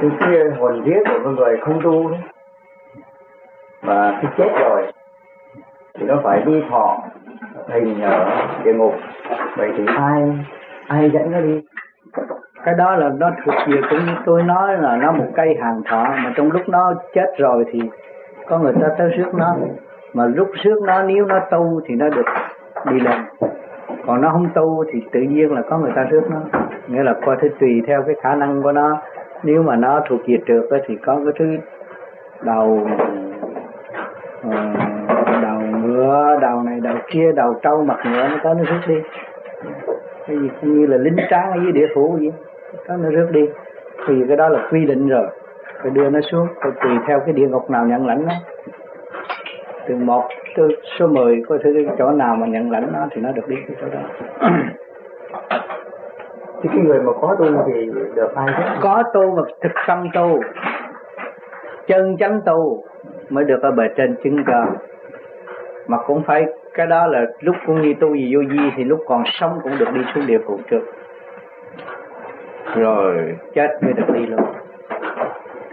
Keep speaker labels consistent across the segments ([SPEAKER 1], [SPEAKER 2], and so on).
[SPEAKER 1] cái, cái hồn vía của con người không tu đấy. Và khi chết rồi thì nó phải đi thọ hình ở địa ngục. Vậy thì ai ai dẫn nó đi?
[SPEAKER 2] Cái đó là nó thuộc về cũng như tôi nói là nó một cây hàng thọ mà trong lúc nó chết rồi thì có người ta tới rước nó. Mà lúc rước nó nếu nó tu thì nó được đi lên còn nó không tu thì tự nhiên là có người ta rước nó. Nghĩa là coi thế tùy theo cái khả năng của nó nếu mà nó thuộc diệt trượt thì có cái thứ đầu ờ, đầu ngựa đầu này, đầu kia, đầu trâu, mặt ngựa, nó có nó rước đi. Cái gì cũng như là lính tráng ở dưới địa phủ vậy có nó rước đi. Thì cái đó là quy định rồi. Phải đưa nó xuống, phải tùy theo cái địa ngục nào nhận lãnh nó. Từ một từ số 10 có thứ cái chỗ nào mà nhận lãnh nó thì nó được đi cái chỗ đó
[SPEAKER 1] thì cái người mà có tu thì được ai hết
[SPEAKER 2] có tu mà thực tâm tu chân chánh tu mới được ở bề trên chứng cho. Mà cũng phải cái đó là lúc cũng như tu gì vô di thì lúc còn sống cũng được đi xuống địa phủ trước. Rồi. Chết mới được đi luôn.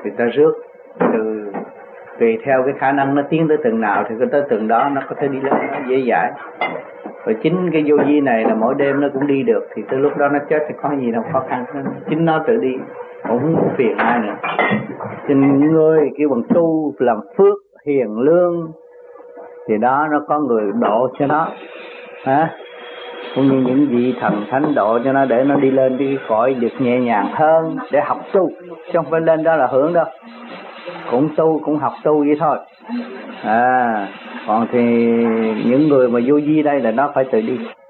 [SPEAKER 2] Người ta rước từ tùy theo cái khả năng nó tiến tới từng nào thì tới từng đó nó có thể đi lên nó dễ dãi và chính cái vô vi này là mỗi đêm nó cũng đi được, thì tới lúc đó nó chết thì có gì đâu, khó khăn. Chính nó tự đi cũng không phiền ai nữa. Xin người kêu bằng tu làm phước, hiền lương, thì đó nó có người độ cho nó. Hả? Cũng như những vị thần thánh độ cho nó để nó đi lên đi cõi được nhẹ nhàng hơn, để học tu. Chứ không phải lên đó là hưởng đâu cũng tu, cũng học tu vậy thôi. À còn thì những người mà vô vi đây là nó phải tự đi.